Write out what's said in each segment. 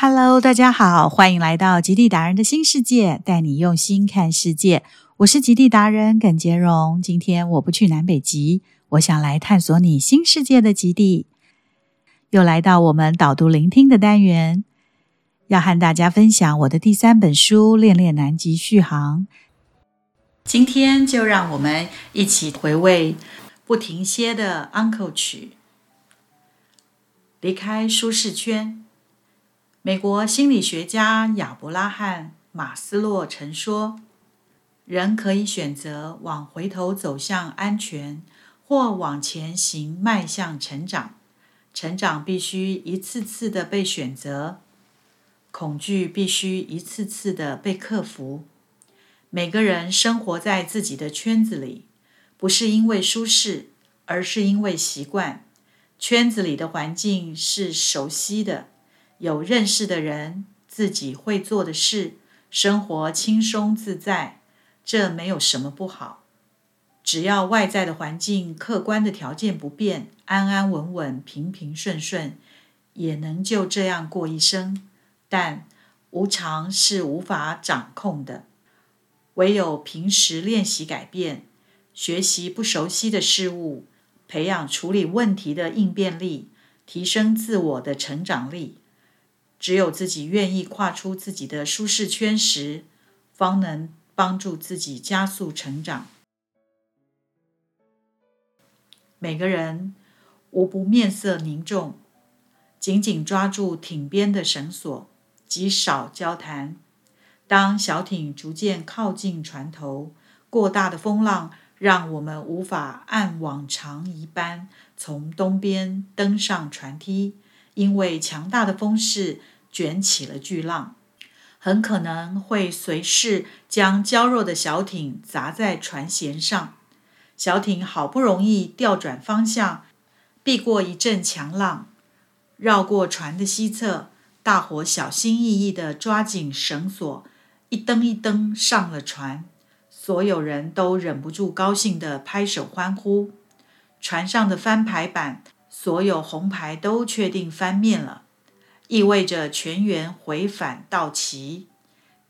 Hello，大家好，欢迎来到极地达人的新世界，带你用心看世界。我是极地达人耿杰荣。今天我不去南北极，我想来探索你新世界的极地。又来到我们导读聆听的单元，要和大家分享我的第三本书《恋恋南极续航》。今天就让我们一起回味不停歇的 Uncle 曲，离开舒适圈。美国心理学家亚伯拉罕·马斯洛曾说：“人可以选择往回头走向安全，或往前行迈向成长。成长必须一次次的被选择，恐惧必须一次次的被克服。每个人生活在自己的圈子里，不是因为舒适，而是因为习惯。圈子里的环境是熟悉的。”有认识的人，自己会做的事，生活轻松自在，这没有什么不好。只要外在的环境、客观的条件不变，安安稳稳、平平顺顺，也能就这样过一生。但无常是无法掌控的，唯有平时练习改变，学习不熟悉的事物，培养处理问题的应变力，提升自我的成长力。只有自己愿意跨出自己的舒适圈时，方能帮助自己加速成长。每个人无不面色凝重，紧紧抓住艇边的绳索，极少交谈。当小艇逐渐靠近船头，过大的风浪让我们无法按往常一般从东边登上船梯。因为强大的风势卷起了巨浪，很可能会随势将娇弱的小艇砸在船舷上。小艇好不容易调转方向，避过一阵强浪，绕过船的西侧。大伙小心翼翼地抓紧绳索，一蹬一蹬上了船。所有人都忍不住高兴地拍手欢呼。船上的翻牌板。所有红牌都确定翻面了，意味着全员回返到齐。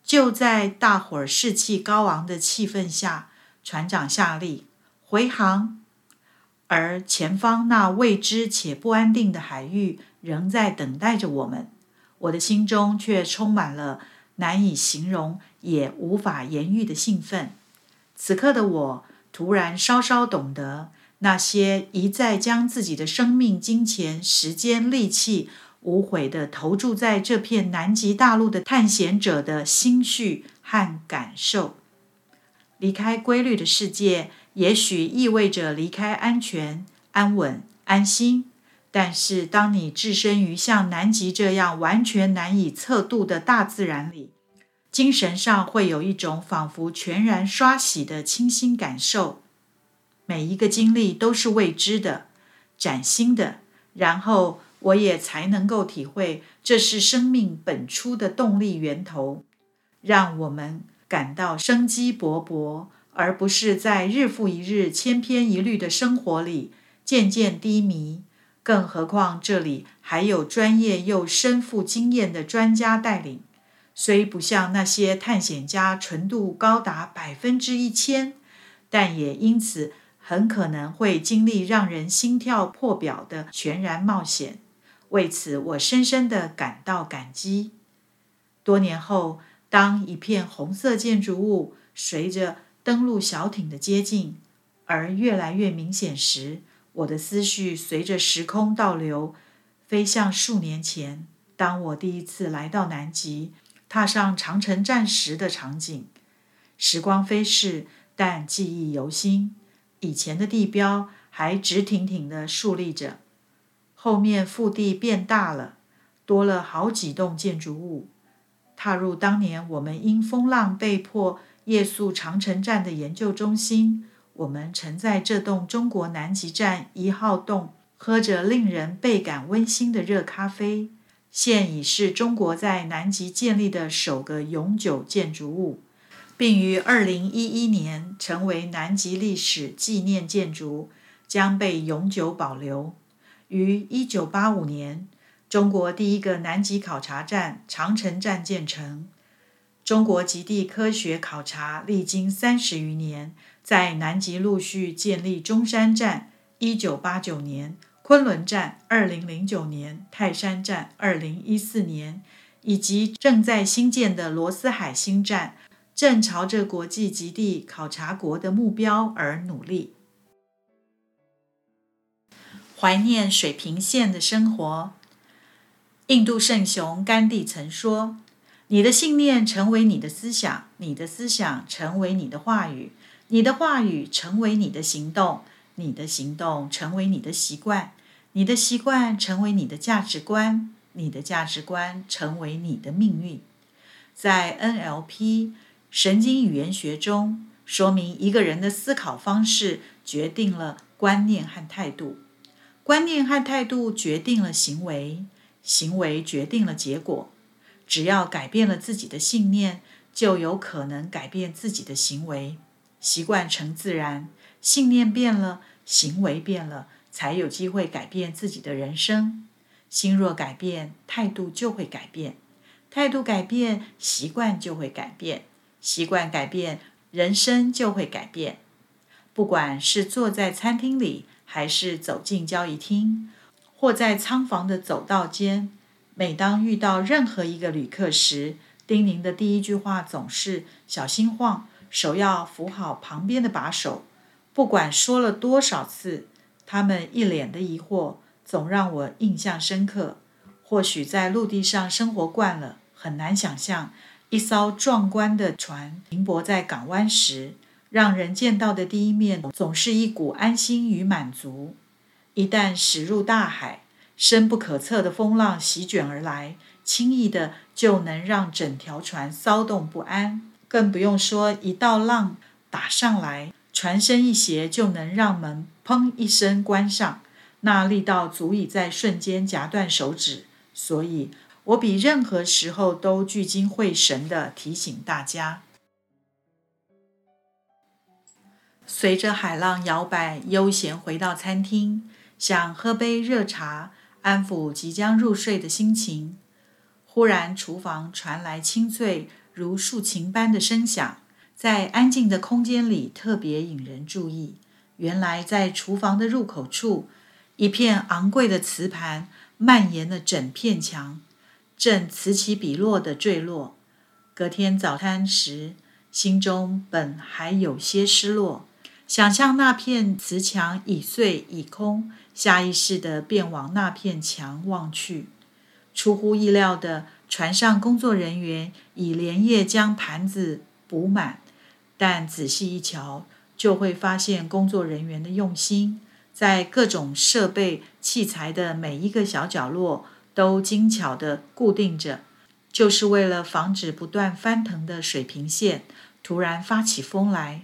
就在大伙儿士气高昂的气氛下，船长下令回航。而前方那未知且不安定的海域仍在等待着我们。我的心中却充满了难以形容也无法言喻的兴奋。此刻的我突然稍稍懂得。那些一再将自己的生命、金钱、时间、力气无悔地投注在这片南极大陆的探险者的心绪和感受，离开规律的世界，也许意味着离开安全、安稳、安心。但是，当你置身于像南极这样完全难以测度的大自然里，精神上会有一种仿佛全然刷洗的清新感受。每一个经历都是未知的、崭新的，然后我也才能够体会，这是生命本初的动力源头，让我们感到生机勃勃，而不是在日复一日、千篇一律的生活里渐渐低迷。更何况这里还有专业又深富经验的专家带领，虽不像那些探险家纯度高达百分之一千，但也因此。很可能会经历让人心跳破表的全然冒险，为此我深深的感到感激。多年后，当一片红色建筑物随着登陆小艇的接近而越来越明显时，我的思绪随着时空倒流，飞向数年前，当我第一次来到南极，踏上长城站时的场景。时光飞逝，但记忆犹新。以前的地标还直挺挺地竖立着，后面腹地变大了，多了好几栋建筑物。踏入当年我们因风浪被迫夜宿长城站的研究中心，我们曾在这栋中国南极站一号洞喝着令人倍感温馨的热咖啡，现已是中国在南极建立的首个永久建筑物。并于二零一一年成为南极历史纪念建筑，将被永久保留。于一九八五年，中国第一个南极考察站长城站建成。中国极地科学考察历经三十余年，在南极陆续建立中山站（一九八九年）、昆仑站（二零零九年）、泰山站（二零一四年），以及正在新建的罗斯海新站，正朝着国际极地考察国的目标而努力。怀念水平线的生活。印度圣雄甘地曾说。你的信念成为你的思想，你的思想成为你的话语，你的话语成为你的行动，你的行动成为你的习惯，你的习惯成为你的价值观，你的价值观成为你的命运。在 NLP 神经语言学中，说明一个人的思考方式决定了观念和态度，观念和态度决定了行为，行为决定了结果。只要改变了自己的信念，就有可能改变自己的行为。习惯成自然，信念变了，行为变了，才有机会改变自己的人生。心若改变，态度就会改变；态度改变，习惯就会改变；习惯改变，人生就会改变。不管是坐在餐厅里，还是走进交易厅，或在仓房的走道间。每当遇到任何一个旅客时，叮咛的第一句话总是“小心晃，手要扶好旁边的把手”。不管说了多少次，他们一脸的疑惑，总让我印象深刻。或许在陆地上生活惯了，很难想象一艘壮观的船停泊在港湾时，让人见到的第一面总是一股安心与满足。一旦驶入大海，深不可测的风浪席卷而来，轻易的就能让整条船骚动不安。更不用说一道浪打上来，船身一斜就能让门砰一声关上，那力道足以在瞬间夹断手指。所以，我比任何时候都聚精会神的提醒大家：随着海浪摇摆，悠闲回到餐厅，想喝杯热茶。安抚即将入睡的心情，忽然厨房传来清脆如竖琴般的声响，在安静的空间里特别引人注意。原来在厨房的入口处，一片昂贵的瓷盘蔓延了整片墙，正此起彼落地坠落。隔天早餐时，心中本还有些失落。想象那片瓷墙已碎已空，下意识地便往那片墙望去。出乎意料的，船上工作人员已连夜将盘子补满，但仔细一瞧，就会发现工作人员的用心，在各种设备器材的每一个小角落都精巧地固定着，就是为了防止不断翻腾的水平线突然发起风来。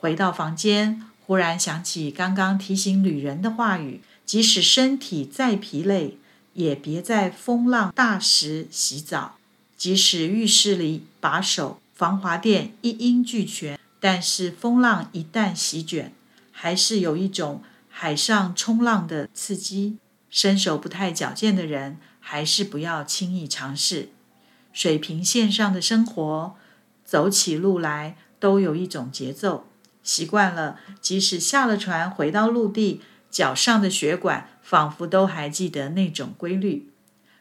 回到房间，忽然想起刚刚提醒旅人的话语：即使身体再疲累，也别在风浪大时洗澡；即使浴室里把手、防滑垫一应俱全，但是风浪一旦席卷，还是有一种海上冲浪的刺激。身手不太矫健的人，还是不要轻易尝试。水平线上的生活，走起路来都有一种节奏。习惯了，即使下了船回到陆地，脚上的血管仿佛都还记得那种规律，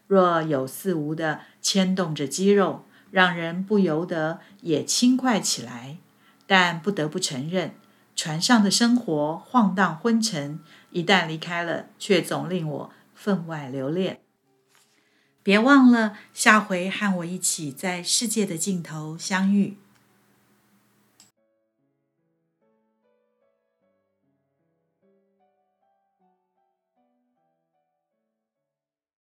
若有似无的牵动着肌肉，让人不由得也轻快起来。但不得不承认，船上的生活晃荡昏沉，一旦离开了，却总令我分外留恋。别忘了下回和我一起在世界的尽头相遇。